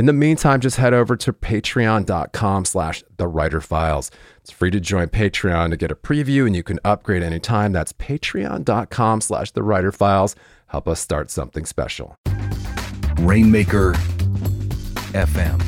In the meantime, just head over to patreon.com slash the writer files. It's free to join Patreon to get a preview and you can upgrade anytime. That's patreon.com slash the writer files. Help us start something special. Rainmaker FM.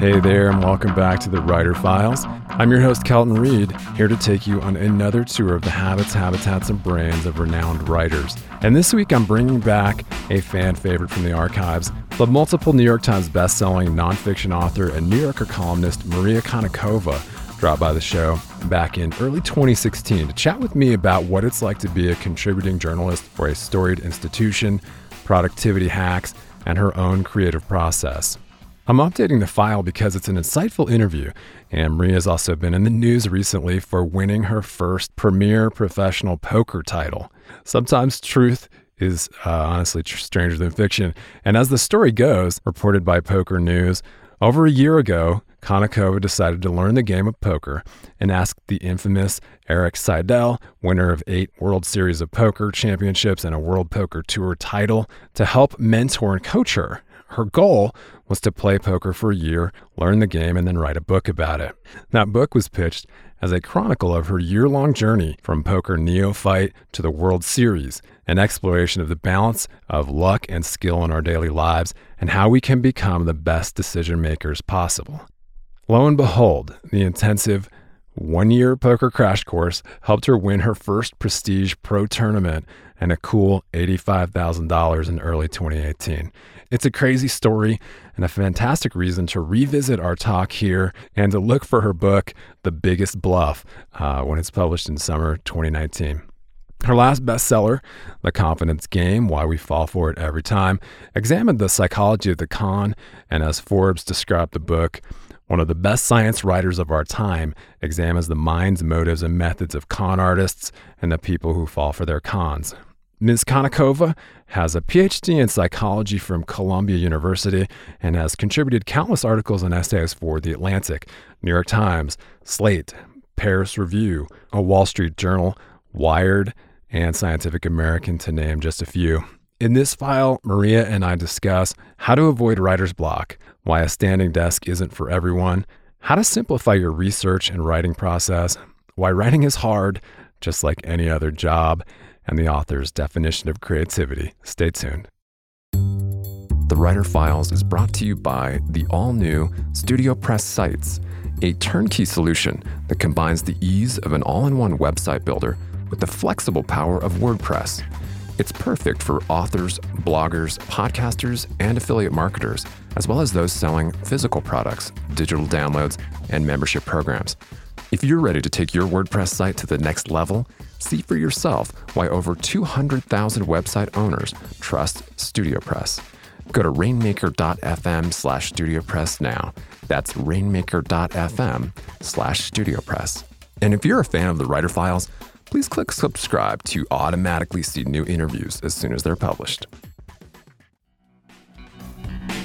Hey there, and welcome back to the Writer Files. I'm your host, Kelton Reid, here to take you on another tour of the habits, habitats, and brains of renowned writers. And this week, I'm bringing back a fan favorite from the archives, the multiple New York Times bestselling nonfiction author and New Yorker columnist Maria Konnikova dropped by the show back in early 2016 to chat with me about what it's like to be a contributing journalist for a storied institution, productivity hacks, and her own creative process. I'm updating the file because it's an insightful interview, and Maria's also been in the news recently for winning her first premier professional poker title. Sometimes truth is uh, honestly stranger than fiction, and as the story goes, reported by Poker News, over a year ago, Konnikova decided to learn the game of poker and asked the infamous Erik Seidel, winner of eight World Series of Poker championships and a World Poker Tour title, to help mentor and coach her. Her goal was to play poker for a year, learn the game, and then write a book about it. That book was pitched as a chronicle of her year long journey from poker neophyte to the World Series, an exploration of the balance of luck and skill in our daily lives, and how we can become the best decision makers possible. Lo and behold, the intensive one year poker crash course helped her win her first prestige pro tournament and a cool $85,000 in early 2018. It's a crazy story and a fantastic reason to revisit our talk here and to look for her book, The Biggest Bluff, uh, when it's published in summer 2019. Her last bestseller, The Confidence Game Why We Fall For It Every Time, examined the psychology of the con, and as Forbes described the book, one of the best science writers of our time examines the minds, motives, and methods of con artists and the people who fall for their cons. Ms. Konnikova has a PhD in psychology from Columbia University and has contributed countless articles and essays for The Atlantic, New York Times, Slate, Paris Review, a Wall Street Journal, Wired, and Scientific American, to name just a few. In this file, Maria and I discuss how to avoid writer's block, why a standing desk isn't for everyone, how to simplify your research and writing process, why writing is hard, just like any other job, and the author's definition of creativity. Stay tuned. The Writer Files is brought to you by the all new StudioPress Sites, a turnkey solution that combines the ease of an all in one website builder with the flexible power of WordPress. It's perfect for authors, bloggers, podcasters, and affiliate marketers, as well as those selling physical products, digital downloads, and membership programs. If you're ready to take your WordPress site to the next level, see for yourself why over 200,000 website owners trust StudioPress. Go to rainmaker.fm slash StudioPress now. That's rainmaker.fm slash StudioPress. And if you're a fan of the Writer Files, please click subscribe to automatically see new interviews as soon as they're published.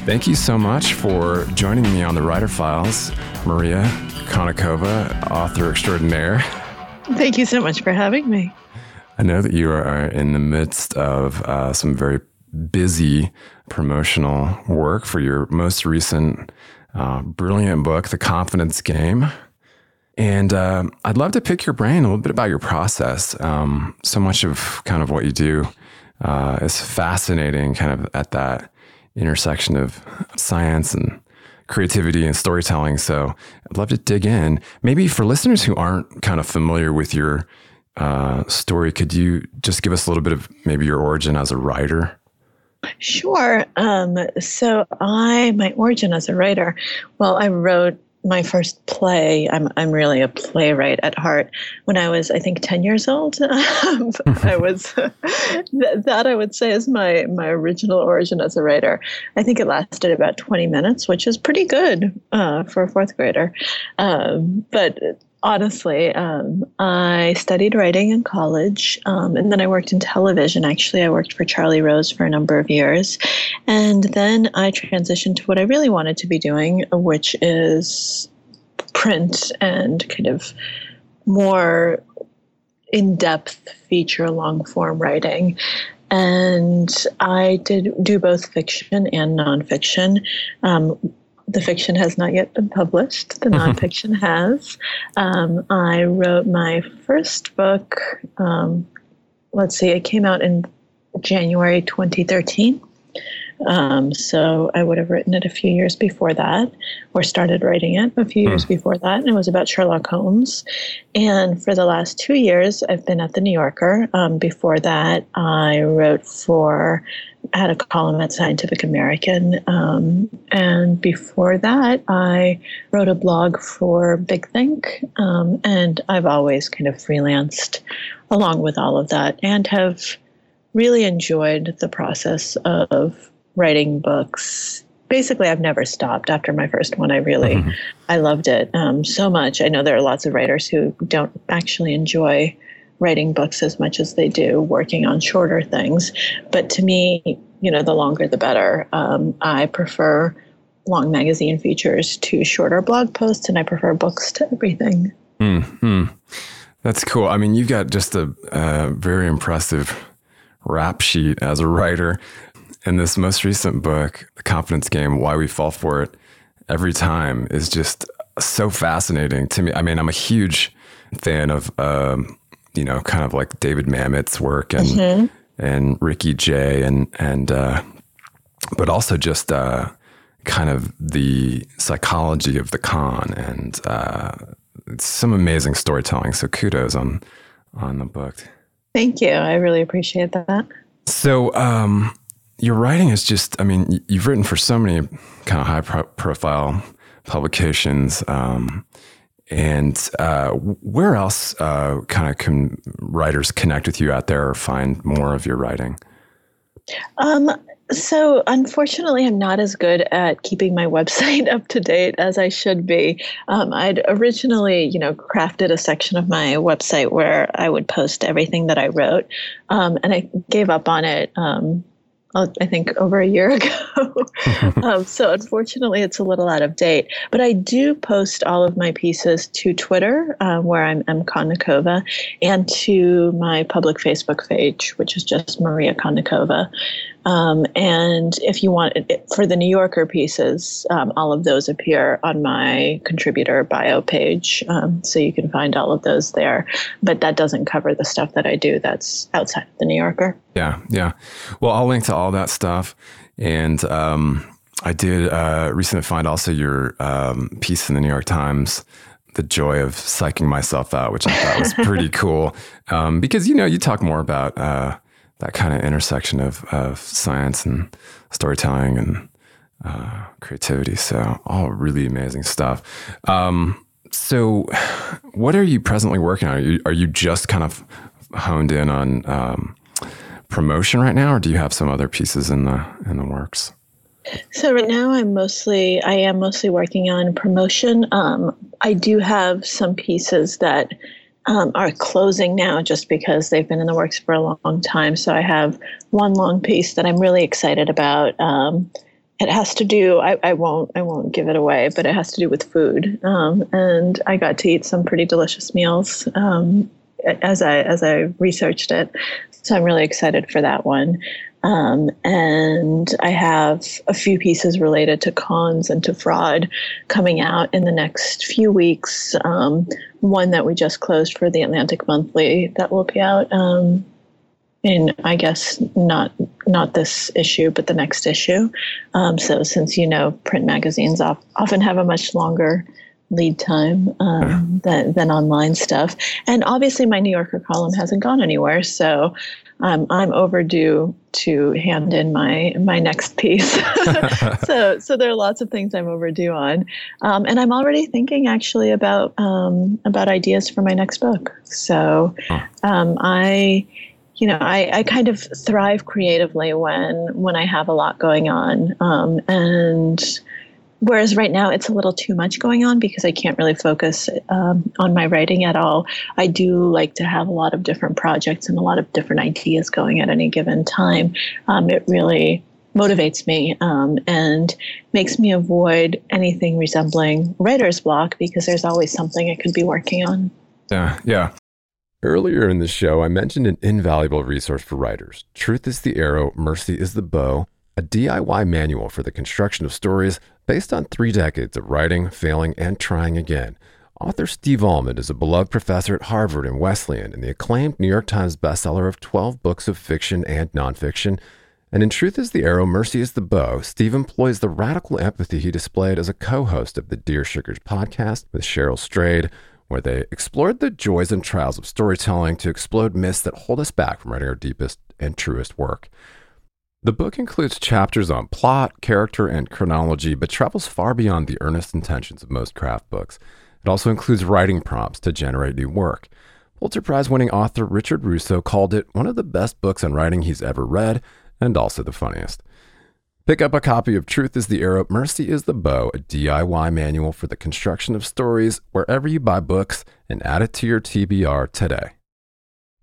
Thank you so much for joining me on the Writer Files, Maria Konnikova, author extraordinaire. Thank you so much for having me. I know that you are in the midst of uh, some very busy promotional work for your most recent uh, brilliant book, The Confidence Game. And uh, I'd love to pick your brain a little bit about your process. Um, so much of kind of what you do uh, is fascinating, kind of at that intersection of science and creativity and storytelling. So I'd love to dig in. Maybe for listeners who aren't kind of familiar with your uh, story, could you just give us a little bit of maybe your origin as a writer? Sure. Um, so I, my origin as a writer, well, I wrote my first play. I'm I'm really a playwright at heart. When I was, I think, ten years old, um, I was th- that I would say is my my original origin as a writer. I think it lasted about twenty minutes, which is pretty good uh, for a fourth grader. Um, but honestly. Um, I studied writing in college, um, and then I worked in television. Actually, I worked for Charlie Rose for a number of years. And then I transitioned to what I really wanted to be doing, which is print and kind of more in depth feature long form writing. And I did do both fiction and nonfiction. Um, the fiction has not yet been published. The nonfiction has. Um, I wrote my first book. Um, let's see, it came out in January 2013. Um, so I would have written it a few years before that, or started writing it a few years hmm. before that, and it was about Sherlock Holmes. And for the last two years, I've been at the New Yorker. Um, before that, I wrote for had a column at Scientific American. Um, and before that, I wrote a blog for Big Think. Um, and I've always kind of freelanced along with all of that and have really enjoyed the process of writing books. Basically, I've never stopped after my first one. I really, mm-hmm. I loved it um, so much. I know there are lots of writers who don't actually enjoy writing books as much as they do working on shorter things. But to me, you know, the longer the better. Um, I prefer long magazine features to shorter blog posts, and I prefer books to everything. Hmm. That's cool. I mean, you've got just a, very impressive rap sheet as a writer. And this most recent book, The Confidence Game Why We Fall For It Every Time, is just so fascinating to me. I mean, I'm a huge fan of, um, you know, kind of like David Mamet's work and, mm-hmm. and Ricky Jay and, and, uh, but also just, uh, kind of the psychology of the con and, uh, some amazing storytelling. So kudos on, on the book. Thank you. I really appreciate that. So, um, your writing is just, I mean, you've written for so many kind of high pro- profile publications. Um, and uh, where else uh, kind of can writers connect with you out there or find more of your writing? Um, so, unfortunately, I'm not as good at keeping my website up to date as I should be. Um, I'd originally, you know, crafted a section of my website where I would post everything that I wrote, um, and I gave up on it um, I think over a year ago. um, so unfortunately, it's a little out of date. But I do post all of my pieces to Twitter, um, where I'm M. Konnikova, and to my public Facebook page, which is just Maria Konnikova. Um, and if you want, it, for the New Yorker pieces, um, all of those appear on my contributor bio page. Um, so you can find all of those there. But that doesn't cover the stuff that I do that's outside of the New Yorker. Yeah, yeah. Well, I'll link to all that stuff. And um, I did uh, recently find also your um, piece in the New York Times the joy of psyching myself out, which I thought was pretty cool. Um, because you know, you talk more about uh, that kind of intersection of, of science and storytelling and uh, creativity. So, all really amazing stuff. Um, so, what are you presently working on? Are you, are you just kind of honed in on um, promotion right now, or do you have some other pieces in the in the works? So right now, I'm mostly I am mostly working on promotion. Um, I do have some pieces that um, are closing now just because they've been in the works for a long time. So I have one long piece that I'm really excited about. Um, it has to do. I, I, won't. I won't give it away, but it has to do with food. Um, and I got to eat some pretty delicious meals um, as I as I researched it. So I'm really excited for that one. Um, and I have a few pieces related to cons and to fraud coming out in the next few weeks. Um, one that we just closed for the Atlantic Monthly that will be out um, in I guess not not this issue, but the next issue. Um, so since you know, print magazines often have a much longer lead time um, than, than online stuff, and obviously my New Yorker column hasn't gone anywhere, so um, I'm overdue to hand in my my next piece. so so there are lots of things I'm overdue on, um, and I'm already thinking actually about um, about ideas for my next book. So um, I you know, I, I kind of thrive creatively when when I have a lot going on, um, and whereas right now it's a little too much going on because I can't really focus um, on my writing at all. I do like to have a lot of different projects and a lot of different ideas going at any given time. Um, it really motivates me um, and makes me avoid anything resembling writer's block because there's always something I could be working on. Yeah, yeah. Earlier in the show, I mentioned an invaluable resource for writers Truth is the Arrow, Mercy is the Bow, a DIY manual for the construction of stories based on three decades of writing, failing, and trying again. Author Steve Almond is a beloved professor at Harvard and Wesleyan and the acclaimed New York Times bestseller of 12 books of fiction and nonfiction. And in Truth is the Arrow, Mercy is the Bow, Steve employs the radical empathy he displayed as a co host of the Dear Sugars podcast with Cheryl Strayed, where they explored the joys and trials of storytelling to explode myths that hold us back from writing our deepest and truest work. The book includes chapters on plot, character, and chronology, but travels far beyond the earnest intentions of most craft books. It also includes writing prompts to generate new work. Pulitzer Prize winning author Richard Russo called it one of the best books on writing he's ever read, and also the funniest. Pick up a copy of Truth is the Arrow, Mercy is the Bow, a DIY manual for the construction of stories wherever you buy books, and add it to your TBR today.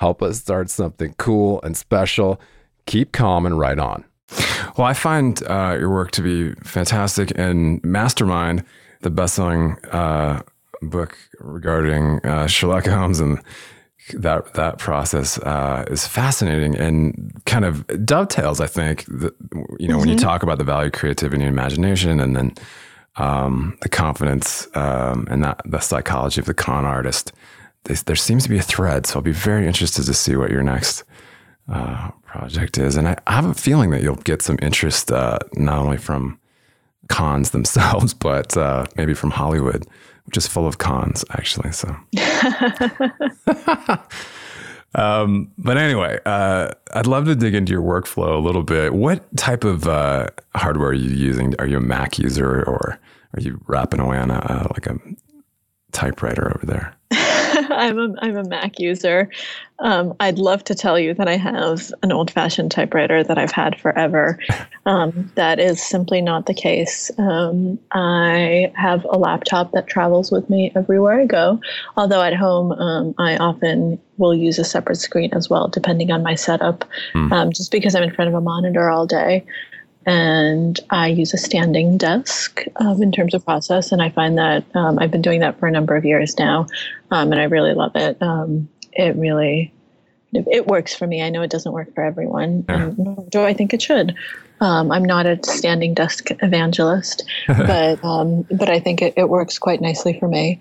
Help us start something cool and special. Keep calm and write on. Well, I find uh, your work to be fantastic and Mastermind, the best-selling uh, book regarding uh, Sherlock Holmes and that that process uh, is fascinating and kind of dovetails. I think that, you know mm-hmm. when you mm-hmm. talk about the value of creativity and imagination, and then um, the confidence um, and that the psychology of the con artist. There seems to be a thread, so I'll be very interested to see what your next uh, project is. And I, I, have a feeling that you'll get some interest uh, not only from cons themselves, but uh, maybe from Hollywood, which is full of cons, actually. So. Um, but anyway, uh, I'd love to dig into your workflow a little bit. What type of uh, hardware are you using? Are you a Mac user or are you rapping away on a, like a typewriter over there? I'm a I'm a Mac user. Um, I'd love to tell you that I have an old fashioned typewriter that I've had forever. Um, that is simply not the case. Um, I have a laptop that travels with me everywhere I go. Although at home, um, I often will use a separate screen as well, depending on my setup. Mm. just because I'm in front of a monitor all day and I use a standing desk um, in terms of process. And I find that um, I've been doing that for a number of years now, um, and I really love it. Um, it really it works for me. I know it doesn't work for everyone, yeah. and do I think it should. Um, I'm not a standing desk evangelist, but um, but I think it, it, works quite nicely for me.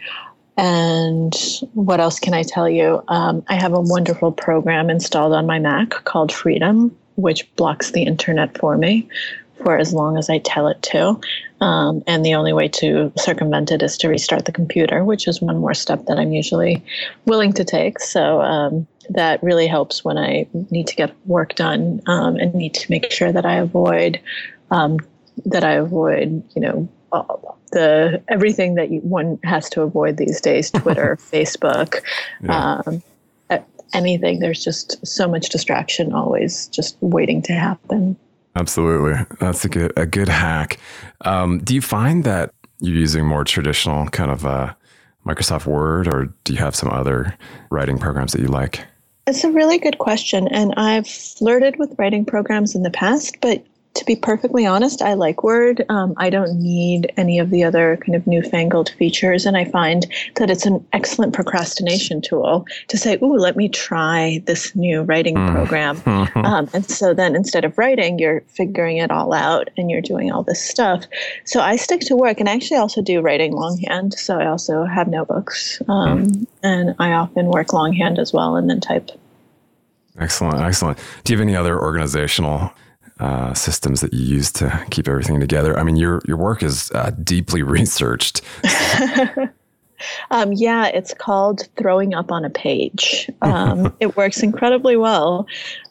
And what else can I tell you? I have a wonderful program installed on my Mac called Freedom, which blocks the internet for me for as long as I tell it to. Um, and the only way to circumvent it is to restart the computer, which is one more step that I'm usually willing to take. So um, that really helps when I need to get work done um, and need to make sure that I avoid um, that I avoid, you know, the everything that you, one has to avoid these days twitter facebook yeah. Anything there's just so much distraction always just waiting to happen. Absolutely. That's a good a good hack. Um, do you find that you're using more traditional kind of uh, microsoft word or do you have some other writing programs that you like? It's a really good question and i've flirted with writing programs in the past but to be perfectly honest, I like Word. Um, I don't need any of the other kind of newfangled features. And I find that it's an excellent procrastination tool to say, ooh, let me try this new writing mm. program. Mm-hmm. Um, and so then instead of writing, you're figuring it all out and you're doing all this stuff. So I stick to Word and I actually also do writing longhand. So I also have notebooks um, mm. and I often work longhand as well and then type. Excellent. Excellent. Do you have any other organizational uh, systems that you use to keep everything together. I mean, your your work is uh, deeply researched. um, yeah, it's called throwing up on a page. Um, it works incredibly well.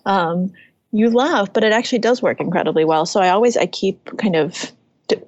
Um, you laugh, but it actually does work incredibly well. So I always I keep kind of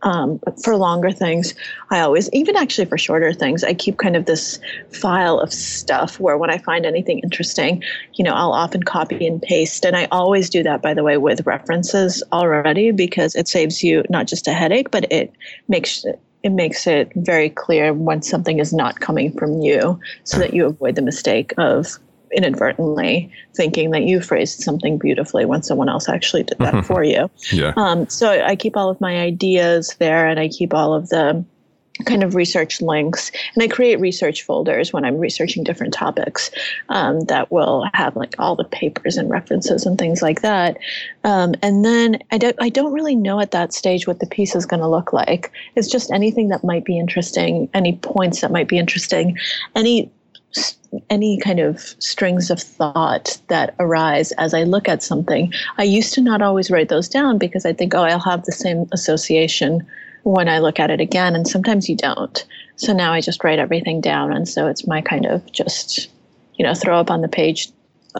um, for longer things, I always, even actually for shorter things, I keep kind of this file of stuff where when I find anything interesting, you know, I'll often copy and paste. And I always do that, by the way, with references already because it saves you not just a headache, but it makes it makes it very clear when something is not coming from you so that you avoid the mistake of inadvertently thinking that you phrased something beautifully when someone else actually did that for you. Yeah. Um, so I keep all of my ideas there and I keep all of the kind of research links and i create research folders when i'm researching different topics um, that will have like all the papers and references and things like that um, and then I don't, I don't really know at that stage what the piece is going to look like it's just anything that might be interesting any points that might be interesting any any kind of strings of thought that arise as I look at something. I used to not always write those down because I think, oh, I'll have the same association when I look at it again. And sometimes you don't. So now I just write everything down. And so it's my kind of just, you know, throw up on the page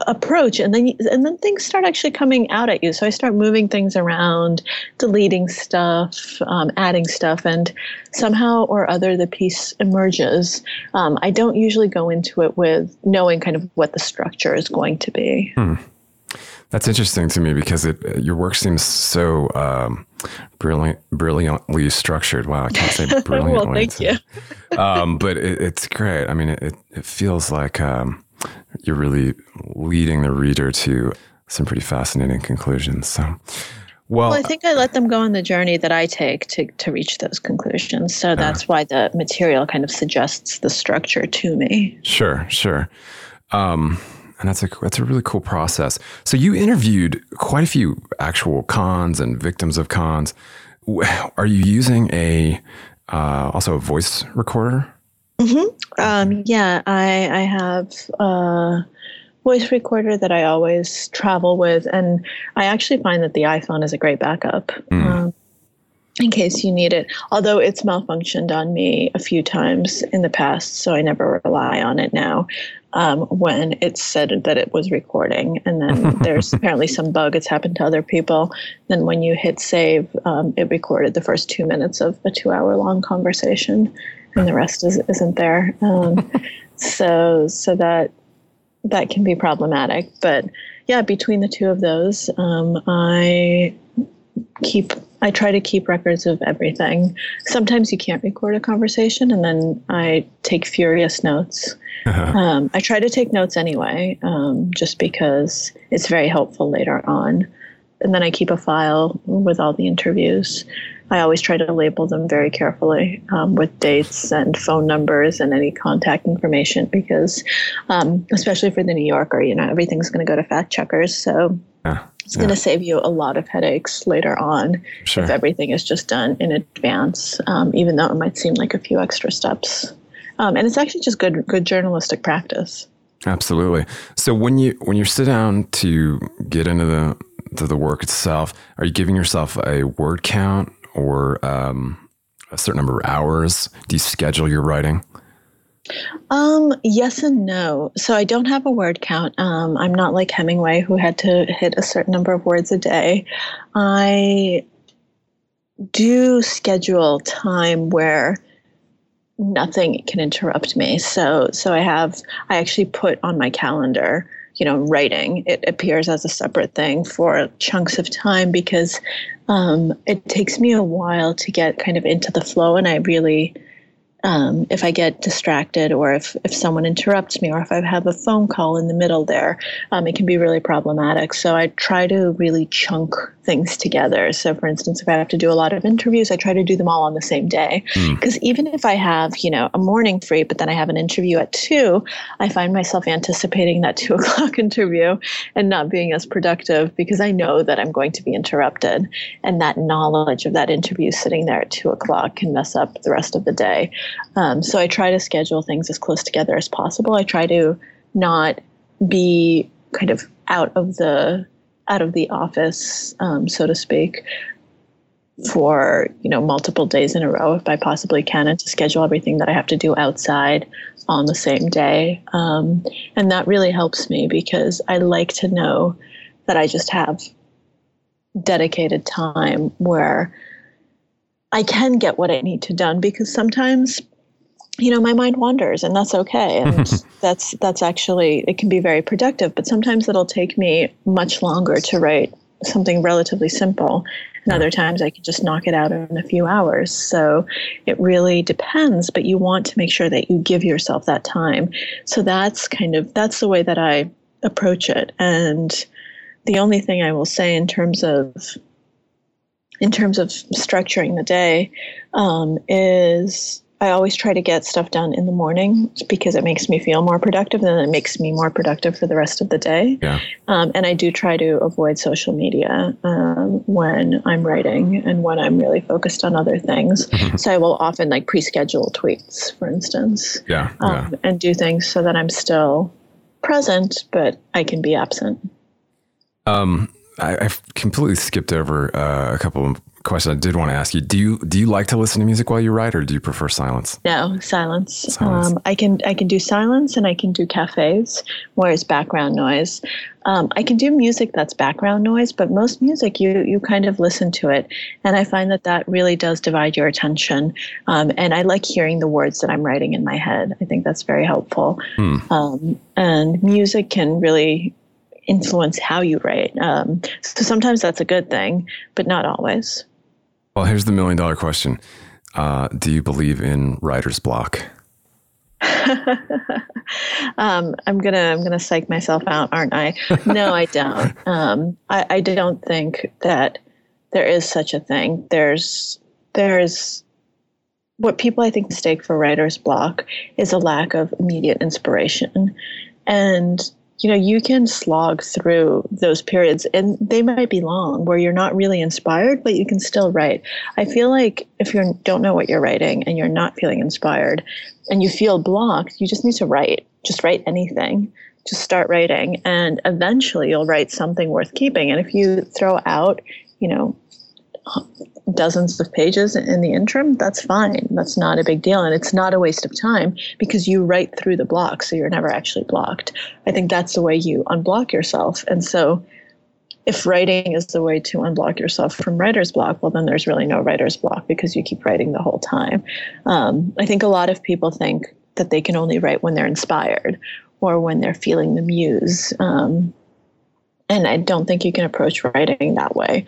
approach and then and then things start actually coming out at you. So i start moving things around deleting stuff um, adding stuff and somehow or other the piece emerges. Um, i don't usually go into it with knowing kind of what the structure is going to be. Hmm. that's interesting to me because it your work seems so um, brilliant brilliantly structured. Wow i can't say brilliantly well thank you. um, but it, it's great. I mean it, it feels like um, you're really leading the reader to some pretty fascinating conclusions. So, well, well, I think I let them go on the journey that I take to, to reach those conclusions. So that's uh, why the material kind of suggests the structure to me. Sure, sure. Um, and that's a that's a really cool process. So you interviewed quite a few actual cons and victims of cons. Are you using a uh, also a voice recorder? Mm-hmm. Um, yeah, I I have a voice recorder that I always travel with, and I actually find that the iPhone is a great backup. Mm. Um, in case you need it. Although it's malfunctioned on me a few times in the past, so I never rely on it now. Um, when it said that it was recording, and then there's apparently some bug. It's happened to other people. Then when you hit save, um, it recorded the first two minutes of a two-hour-long conversation, and the rest is, isn't there. Um, so so that that can be problematic. But yeah, between the two of those, um, I keep I try to keep records of everything. Sometimes you can't record a conversation, and then I take furious notes. Uh-huh. Um, I try to take notes anyway, um, just because it's very helpful later on. And then I keep a file with all the interviews. I always try to label them very carefully um, with dates and phone numbers and any contact information because, um, especially for the New Yorker, you know, everything's going to go to fact checkers. So yeah, it's yeah. going to save you a lot of headaches later on sure. if everything is just done in advance, um, even though it might seem like a few extra steps. Um, and it's actually just good, good journalistic practice. Absolutely. So when you when you sit down to get into the to the work itself, are you giving yourself a word count or um, a certain number of hours? Do you schedule your writing? Um, yes and no. So I don't have a word count. Um, I'm not like Hemingway who had to hit a certain number of words a day. I do schedule time where nothing can interrupt me. So so I have I actually put on my calendar, you know, writing. It appears as a separate thing for chunks of time because um, it takes me a while to get kind of into the flow, and I really um, if I get distracted or if, if someone interrupts me or if I have a phone call in the middle there, um, it can be really problematic. So I try to really chunk things together. So, for instance, if I have to do a lot of interviews, I try to do them all on the same day. Because mm. even if I have, you know, a morning free, but then I have an interview at two, I find myself anticipating that two o'clock interview and not being as productive because I know that I'm going to be interrupted. And that knowledge of that interview sitting there at two o'clock can mess up the rest of the day. Um, so I try to schedule things as close together as possible. I try to not be kind of out of the out of the office, um, so to speak, for you know multiple days in a row if I possibly can, and to schedule everything that I have to do outside on the same day. Um, and that really helps me because I like to know that I just have dedicated time where I can get what I need to done because sometimes you know my mind wanders and that's okay. And that's that's actually it can be very productive but sometimes it'll take me much longer to write something relatively simple. And other times i can just knock it out in a few hours. So it really depends but you want to make sure that you give yourself that time. So that's kind of that's the way that i approach it. And the only thing i will say in terms of in terms of structuring the day um, is I always try to get stuff done in the morning because it makes me feel more productive and it makes me more productive for the rest of the day. Yeah. Um, and I do try to avoid social media um, when I'm writing and when I'm really focused on other things. Mm-hmm. so I will often like pre-schedule tweets, for instance. Yeah, um, yeah. And do things so that I'm still present, but I can be absent. Um, I, have completely skipped over uh, a couple of question I did want to ask you: Do you do you like to listen to music while you write, or do you prefer silence? No, silence. silence. Um, I can I can do silence, and I can do cafes where it's background noise. Um, I can do music that's background noise, but most music you you kind of listen to it, and I find that that really does divide your attention. Um, and I like hearing the words that I'm writing in my head. I think that's very helpful. Hmm. Um, and music can really influence how you write. Um, so sometimes that's a good thing, but not always. Well, here's the million dollar question uh, Do you believe in writer's block? um, I'm gonna I'm gonna psych myself out, aren't I? No, I don't. Um, I, I don't think that there is such a thing. There's there's what people I think mistake for writer's block is a lack of immediate inspiration, and you know, you can slog through those periods and they might be long where you're not really inspired, but you can still write. I feel like if you don't know what you're writing and you're not feeling inspired and you feel blocked, you just need to write. Just write anything. Just start writing and eventually you'll write something worth keeping. And if you throw out, you know, dozens of pages in the interim, that's fine. That's not a big deal. And it's not a waste of time because you write through the block, so you're never actually blocked. I think that's the way you unblock yourself. And so if writing is the way to unblock yourself from writer's block, well, then there's really no writer's block because you keep writing the whole time. Um, I think a lot of people think that they can only write when they're inspired or when they're feeling the muse. Um, and I don't think you can approach writing that way.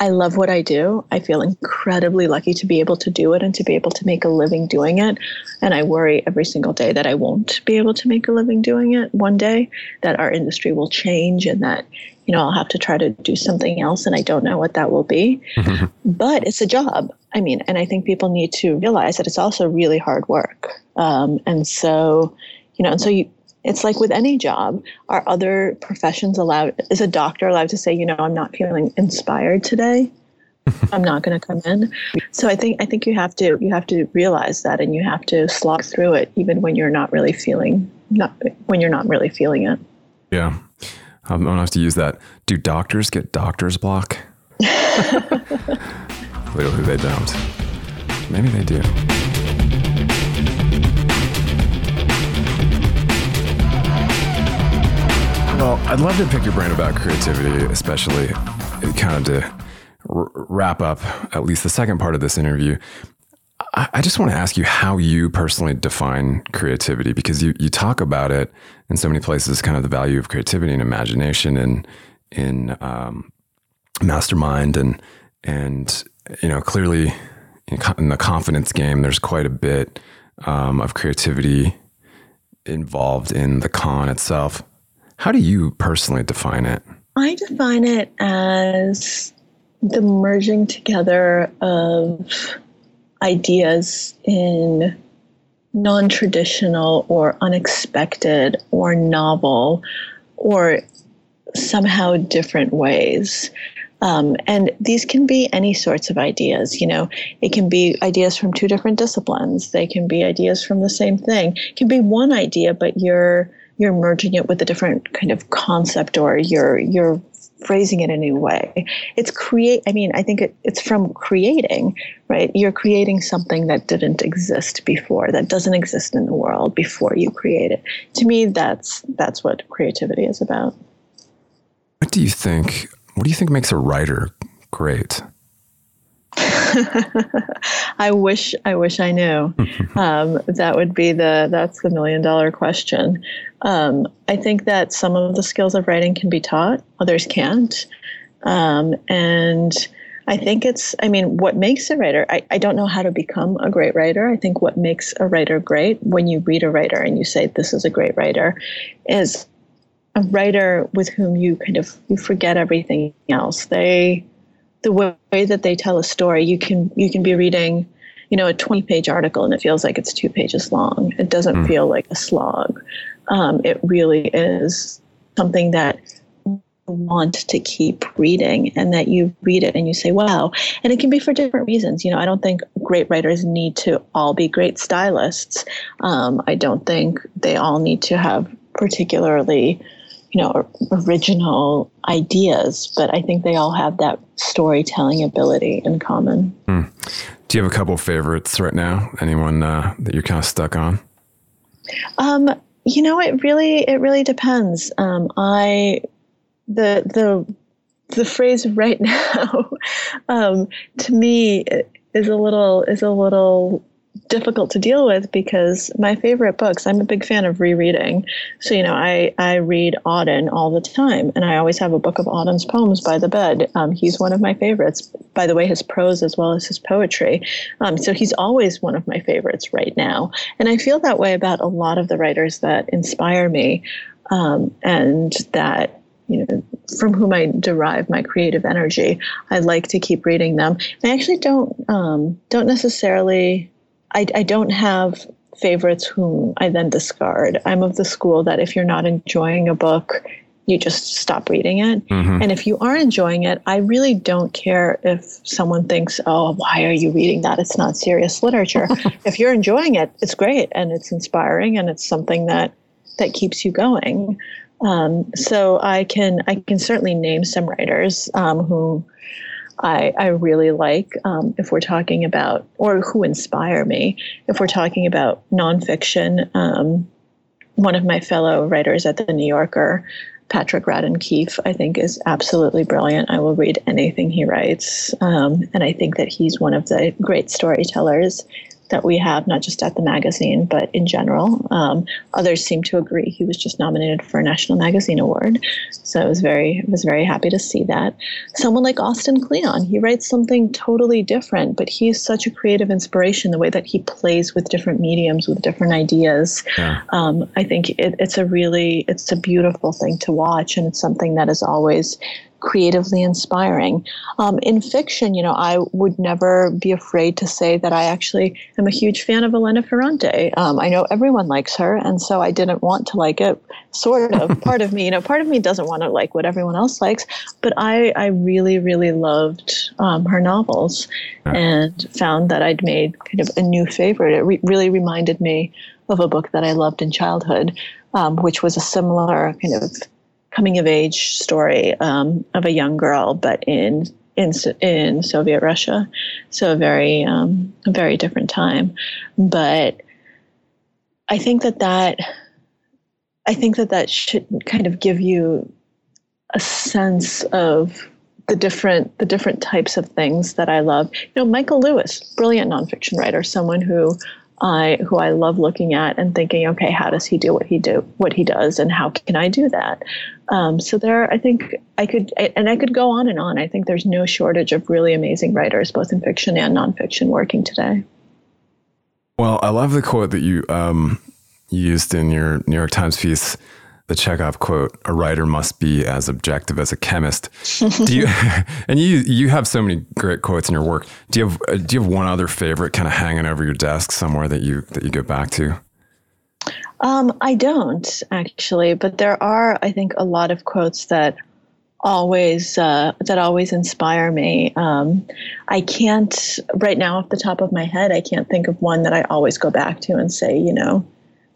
I love what I do. I feel incredibly lucky to be able to do it and to be able to make a living doing it. And I worry every single day that I won't be able to make a living doing it one day, that our industry will change and that, you know, I'll have to try to do something else and I don't know what that will be. but it's a job. I mean, and I think people need to realize that it's also really hard work. Um, and so, you know, and so you, it's like with any job are other professions allowed is a doctor allowed to say you know i'm not feeling inspired today? I'm not going to come in. So i think i think you have to you have to realize that and you have to slog through it even when you're not really feeling not when you're not really feeling it. Yeah. I'm going to have to use that. Do doctors get doctor's block? Clearly they don't. Maybe they do Well, I'd love to pick your brain about creativity, especially kind of to r- wrap up at least the second part of this interview, I, just want to ask you how you personally define creativity because you, you talk about it in so many places, kind of the value of creativity and imagination and in um, mastermind and and you know clearly in the confidence game, there's quite a bit um, of creativity involved in the con itself. How do you personally define it? I define it as the merging together of ideas in non traditional or unexpected or novel or somehow different ways. Um, and these can be any sorts of ideas. You know, it can be ideas from two different disciplines. They can be ideas from the same thing. It can be one idea, but you're you're merging it with a different kind of concept, or you're you're phrasing it a new way. It's create. I mean, I think it, it's from creating, right? You're creating something that didn't exist before, that doesn't exist in the world before you create it. To me, that's that's what creativity is about. What do you think what do you think makes a writer great? I wish I wish I knew. um, that would be the that's the million dollar question. Um, I think that some of the skills of writing can be taught, others can't. Um, and I think it's, I mean, what makes a writer, I, I don't know how to become a great writer. I think what makes a writer great when you read a writer and you say, this is a great writer, is a writer with whom you kind of you forget everything else. They the way that they tell a story, you can you can be reading, you know, a 20 page article and it feels like it's two pages long. It doesn't mm. feel like a slog. Um, it really is something that you want to keep reading and that you read it and you say wow and it can be for different reasons you know i don't think great writers need to all be great stylists um, i don't think they all need to have particularly you know original ideas but i think they all have that storytelling ability in common. Hmm. do you have a couple favorites right now? Anyone uh, that you're kind of stuck on? Um, you know it really it really depends. Um, i the the the phrase right now um, to me is a little is a little difficult to deal with because my favorite books, I'm a big fan of rereading. So, you know, I, I read Auden all the time, and I always have a book of Auden's poems by the bed. Um, he's one of my favorites. By the way, his prose as well as his poetry. Um, so he's always one of my favorites right now. And I feel that way about a lot of the writers that inspire me um, and that you know from whom I derive my creative energy. I like to keep reading them. I actually don't um, don't necessarily I, I don't have favorites whom I then discard. I'm of the school that if you're not enjoying a book, you just stop reading it. Mm-hmm. And if you are enjoying it, I really don't care if someone thinks, oh, why are you reading that? It's not serious literature. if you're enjoying it, it's great and it's inspiring and it's something that that keeps you going. Um, so I can I can certainly name some writers um, who I, I really like um, if we're talking about, or who inspire me, if we're talking about nonfiction. Um, one of my fellow writers at the New Yorker, Patrick Radden Keefe, I think is absolutely brilliant. I will read anything he writes. Um, and I think that he's one of the great storytellers that we have, not just at the magazine, but in general. Um, others seem to agree. He was just nominated for a National Magazine Award, so I was very was very happy to see that. Someone like Austin Kleon, he writes something totally different, but he's such a creative inspiration. The way that he plays with different mediums, with different ideas, yeah. um, I think it, it's a really it's a beautiful thing to watch, and it's something that is always creatively inspiring. Um, in fiction, you know, I would never be afraid to say that I actually am a huge fan of Elena Ferrante. Um, I know everyone likes her, and so I didn't want to like it. Sort of. part of me, you know, part of me doesn't want to like what everyone else likes, but I, I really, really loved um, her novels and found that I'd made kind of a new favorite. It re- really reminded me of a book that I loved in childhood, um, which was a similar kind of coming of age story um, of a young girl, but in in in Soviet Russia, so a very um, a very different time. But I think that that I think that that should kind of give you a sense of the different the different types of things that I love. You know, Michael Lewis, brilliant nonfiction writer, someone who I who I love looking at and thinking, okay, how does he do what he do what he does, and how can I do that? Um, so there, I think I could, and I could go on and on. I think there's no shortage of really amazing writers, both in fiction and nonfiction, working today. Well, I love the quote that you um, used in your New York Times piece the Chekhov quote: "A writer must be as objective as a chemist." do you? And you you have so many great quotes in your work. Do you have uh, Do you have one other favorite kind of hanging over your desk somewhere that you that you go back to? Um, I don't actually, but there are, I think, a lot of quotes that always uh, that always inspire me. Um, I can't right now off the top of my head. I can't think of one that I always go back to and say, you know,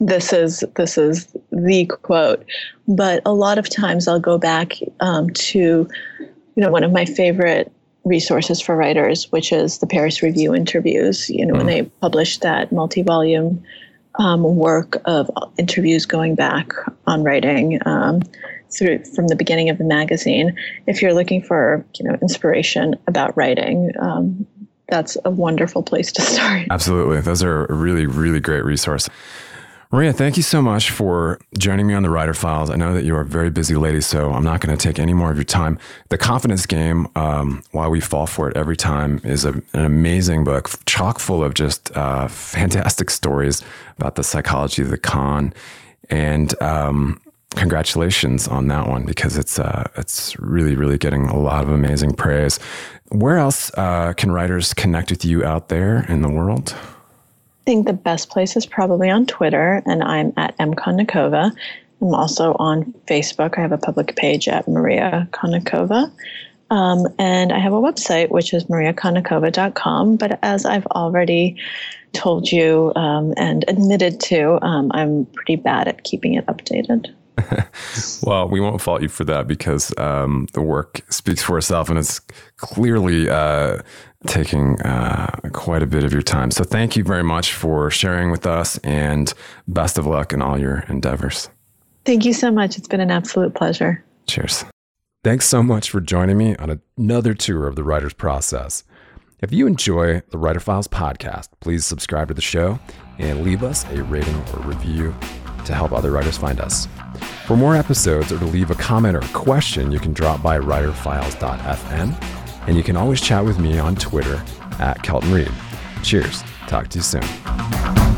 this is this is the quote but a lot of times i'll go back um, to you know one of my favorite resources for writers which is the paris review interviews you know mm. when they published that multi-volume um, work of interviews going back on writing um, through from the beginning of the magazine. If you're looking for you know inspiration about writing um, that's a wonderful place to start. Absolutely. Those are a really really great resource Maria, thank you so much for joining me on the Writer Files. I know that you are a very busy lady, so I'm not going to take any more of your time. The Confidence Game, um, Why We Fall for It Every Time, is a, an amazing book, chock full of just uh, fantastic stories about the psychology of the con. And um, congratulations on that one because it's uh, it's really really getting a lot of amazing praise. Where else uh, can writers connect with you out there in the world? Think the best place is probably on Twitter, and I'm at mkonnikova. I'm also on Facebook. I have a public page at Maria Konnikova. Um, and I have a website, which is mariakonnikova.com. But as I've already told you um, and admitted to, um, I'm pretty bad at keeping it updated. well, we won't fault you for that because um, the work speaks for itself and it's clearly uh, taking uh, quite a bit of your time. So thank you very much for sharing with us and best of luck in all your endeavors. Thank you so much. It's been an absolute pleasure. Cheers. Thanks so much for joining me on another tour of the writer's process. If you enjoy the Writer Files podcast, please subscribe to the show and leave us a rating or review to help other writers find us. For more episodes or to leave a comment or a question, you can drop by writerfiles.fm and you can always chat with me on Twitter at Kelton Reid. Cheers. Talk to you soon.